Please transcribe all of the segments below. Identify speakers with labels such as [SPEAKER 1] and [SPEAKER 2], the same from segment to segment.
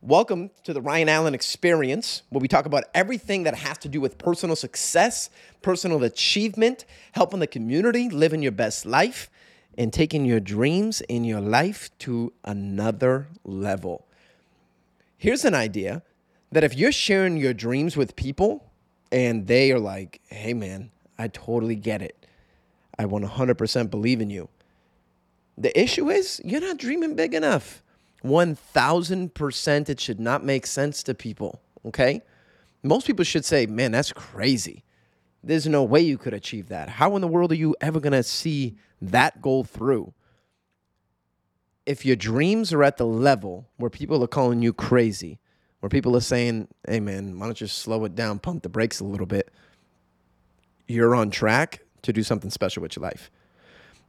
[SPEAKER 1] Welcome to the Ryan Allen Experience, where we talk about everything that has to do with personal success, personal achievement, helping the community, living your best life, and taking your dreams in your life to another level. Here's an idea that if you're sharing your dreams with people and they are like, hey man, I totally get it, I 100% believe in you. The issue is you're not dreaming big enough. 1000% it should not make sense to people, okay? Most people should say, man, that's crazy. There's no way you could achieve that. How in the world are you ever going to see that goal through? If your dreams are at the level where people are calling you crazy, where people are saying, hey, man, why don't you slow it down, pump the brakes a little bit, you're on track to do something special with your life.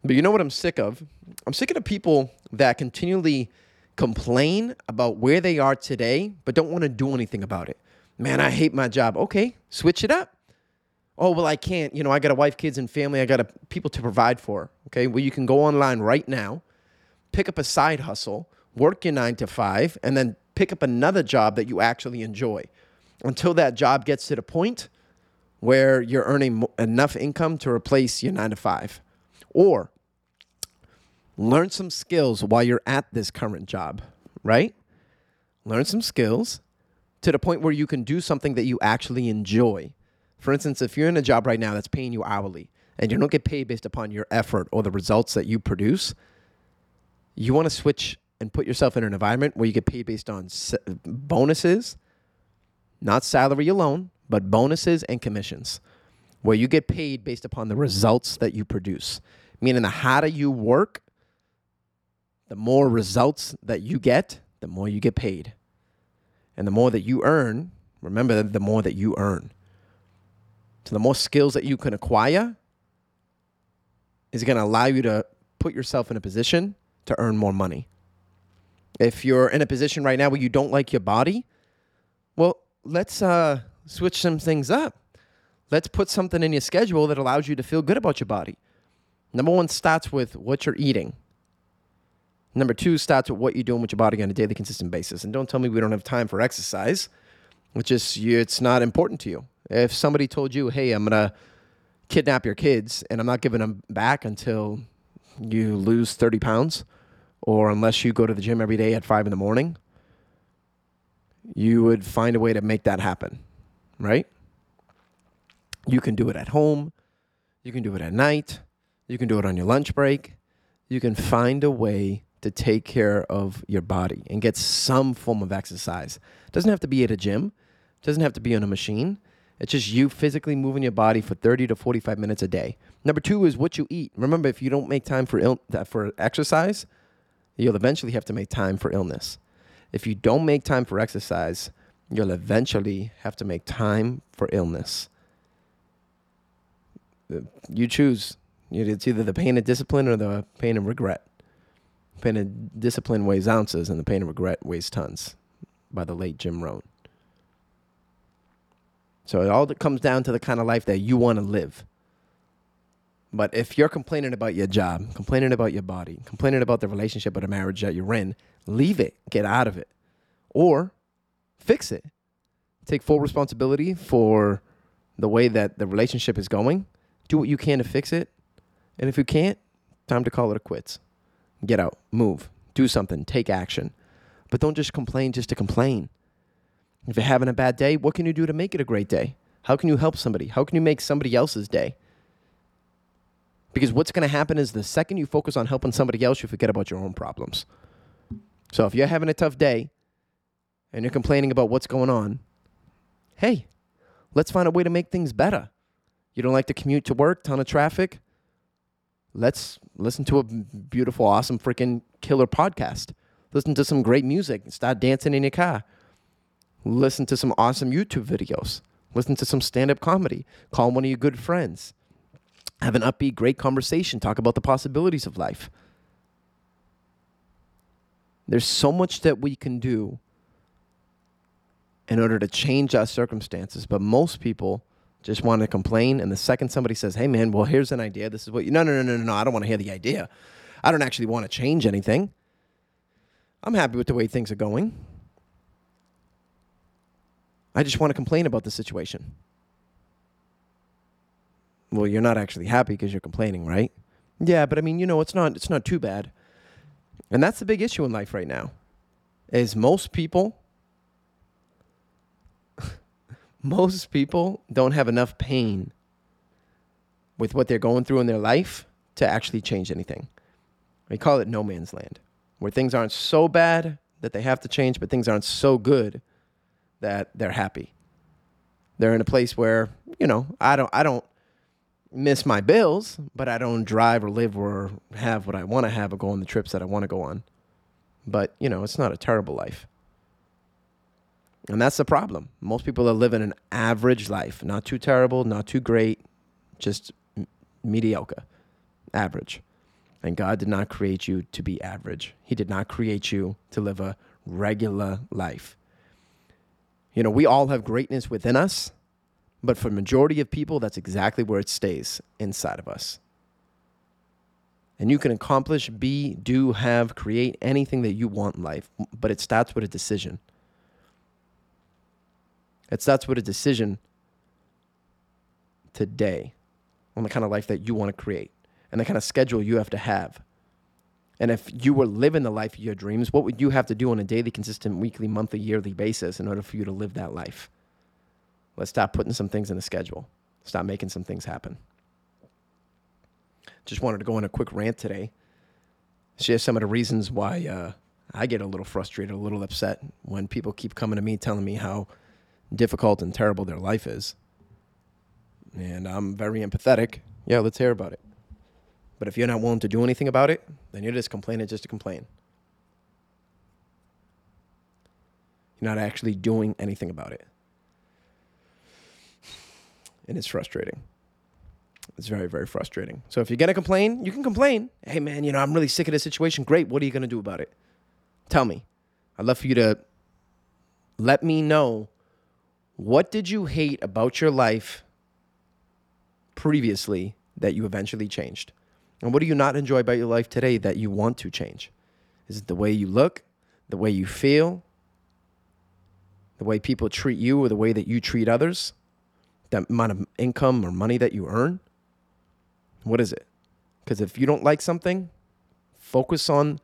[SPEAKER 1] But you know what I'm sick of? I'm sick of the people that continually complain about where they are today, but don't want to do anything about it. Man, I hate my job. Okay, switch it up. Oh, well, I can't. You know, I got a wife, kids, and family. I got a, people to provide for. Okay, well, you can go online right now, pick up a side hustle, work your nine to five, and then pick up another job that you actually enjoy until that job gets to the point where you're earning enough income to replace your nine to five. Or learn some skills while you're at this current job, right? Learn some skills to the point where you can do something that you actually enjoy. For instance, if you're in a job right now that's paying you hourly and you don't get paid based upon your effort or the results that you produce, you want to switch and put yourself in an environment where you get paid based on bonuses, not salary alone, but bonuses and commissions, where you get paid based upon the results that you produce. Meaning, the harder you work, the more results that you get, the more you get paid. And the more that you earn, remember, the more that you earn. So the more skills that you can acquire is going to allow you to put yourself in a position to earn more money. If you're in a position right now where you don't like your body, well, let's uh, switch some things up. Let's put something in your schedule that allows you to feel good about your body. Number one starts with what you're eating. Number two starts with what you're doing with your body on a daily, consistent basis. And don't tell me we don't have time for exercise, which is it's not important to you. If somebody told you, "Hey, I'm gonna kidnap your kids and I'm not giving them back until you lose 30 pounds, or unless you go to the gym every day at five in the morning," you would find a way to make that happen, right? You can do it at home. You can do it at night. You can do it on your lunch break. You can find a way to take care of your body and get some form of exercise. It doesn't have to be at a gym, it doesn't have to be on a machine. It's just you physically moving your body for 30 to 45 minutes a day. Number two is what you eat. Remember, if you don't make time for, Ill- uh, for exercise, you'll eventually have to make time for illness. If you don't make time for exercise, you'll eventually have to make time for illness. Uh, you choose. It's either the pain of discipline or the pain of regret pain of discipline weighs ounces and the pain of regret weighs tons by the late Jim Rohn. So it all comes down to the kind of life that you want to live. But if you're complaining about your job, complaining about your body, complaining about the relationship or the marriage that you're in, leave it, get out of it, or fix it. Take full responsibility for the way that the relationship is going. Do what you can to fix it. And if you can't, time to call it a quits. Get out, move, do something, take action. But don't just complain just to complain. If you're having a bad day, what can you do to make it a great day? How can you help somebody? How can you make somebody else's day? Because what's going to happen is the second you focus on helping somebody else, you forget about your own problems. So if you're having a tough day and you're complaining about what's going on, hey, let's find a way to make things better. You don't like to commute to work, ton of traffic? Let's listen to a beautiful, awesome, freaking killer podcast. Listen to some great music. Start dancing in your car. Listen to some awesome YouTube videos. Listen to some stand up comedy. Call one of your good friends. Have an upbeat, great conversation. Talk about the possibilities of life. There's so much that we can do in order to change our circumstances, but most people just want to complain. And the second somebody says, hey, man, well, here's an idea. This is what you, no, no, no, no, no, no. I don't want to hear the idea. I don't actually want to change anything. I'm happy with the way things are going. I just want to complain about the situation. Well, you're not actually happy because you're complaining, right? Yeah, but I mean, you know, it's not it's not too bad. And that's the big issue in life right now. Is most people most people don't have enough pain with what they're going through in their life to actually change anything. We call it no man's land, where things aren't so bad that they have to change, but things aren't so good that they're happy. They're in a place where, you know, I don't I don't miss my bills, but I don't drive or live or have what I want to have or go on the trips that I want to go on. But, you know, it's not a terrible life. And that's the problem. Most people are living an average life, not too terrible, not too great, just m- mediocre, average. And God did not create you to be average. He did not create you to live a regular life. You know, we all have greatness within us, but for majority of people, that's exactly where it stays inside of us. And you can accomplish, be, do, have, create anything that you want in life, but it starts with a decision. It starts with a decision today on the kind of life that you want to create and the kind of schedule you have to have. And if you were living the life of your dreams, what would you have to do on a daily, consistent, weekly, monthly, yearly basis in order for you to live that life? Let's stop putting some things in the schedule. Stop making some things happen. Just wanted to go on a quick rant today. Share some of the reasons why uh, I get a little frustrated, a little upset when people keep coming to me telling me how difficult and terrible their life is. And I'm very empathetic. Yeah, let's hear about it. But if you're not willing to do anything about it, then you're just complaining just to complain. You're not actually doing anything about it. And it's frustrating. It's very, very frustrating. So if you're to complain, you can complain. Hey, man, you know, I'm really sick of this situation. Great. What are you going to do about it? Tell me. I'd love for you to let me know what did you hate about your life previously that you eventually changed? And what do you not enjoy about your life today that you want to change? Is it the way you look, the way you feel, the way people treat you, or the way that you treat others? The amount of income or money that you earn? What is it? Because if you don't like something, focus on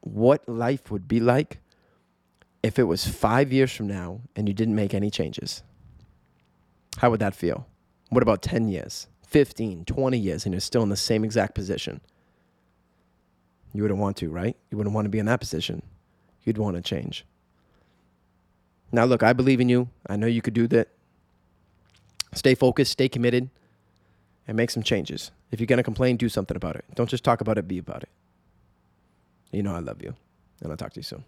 [SPEAKER 1] what life would be like if it was five years from now and you didn't make any changes. How would that feel? What about 10 years, 15, 20 years, and you're still in the same exact position? You wouldn't want to, right? You wouldn't want to be in that position. You'd want to change. Now, look, I believe in you. I know you could do that. Stay focused, stay committed, and make some changes. If you're going to complain, do something about it. Don't just talk about it, be about it. You know, I love you, and I'll talk to you soon.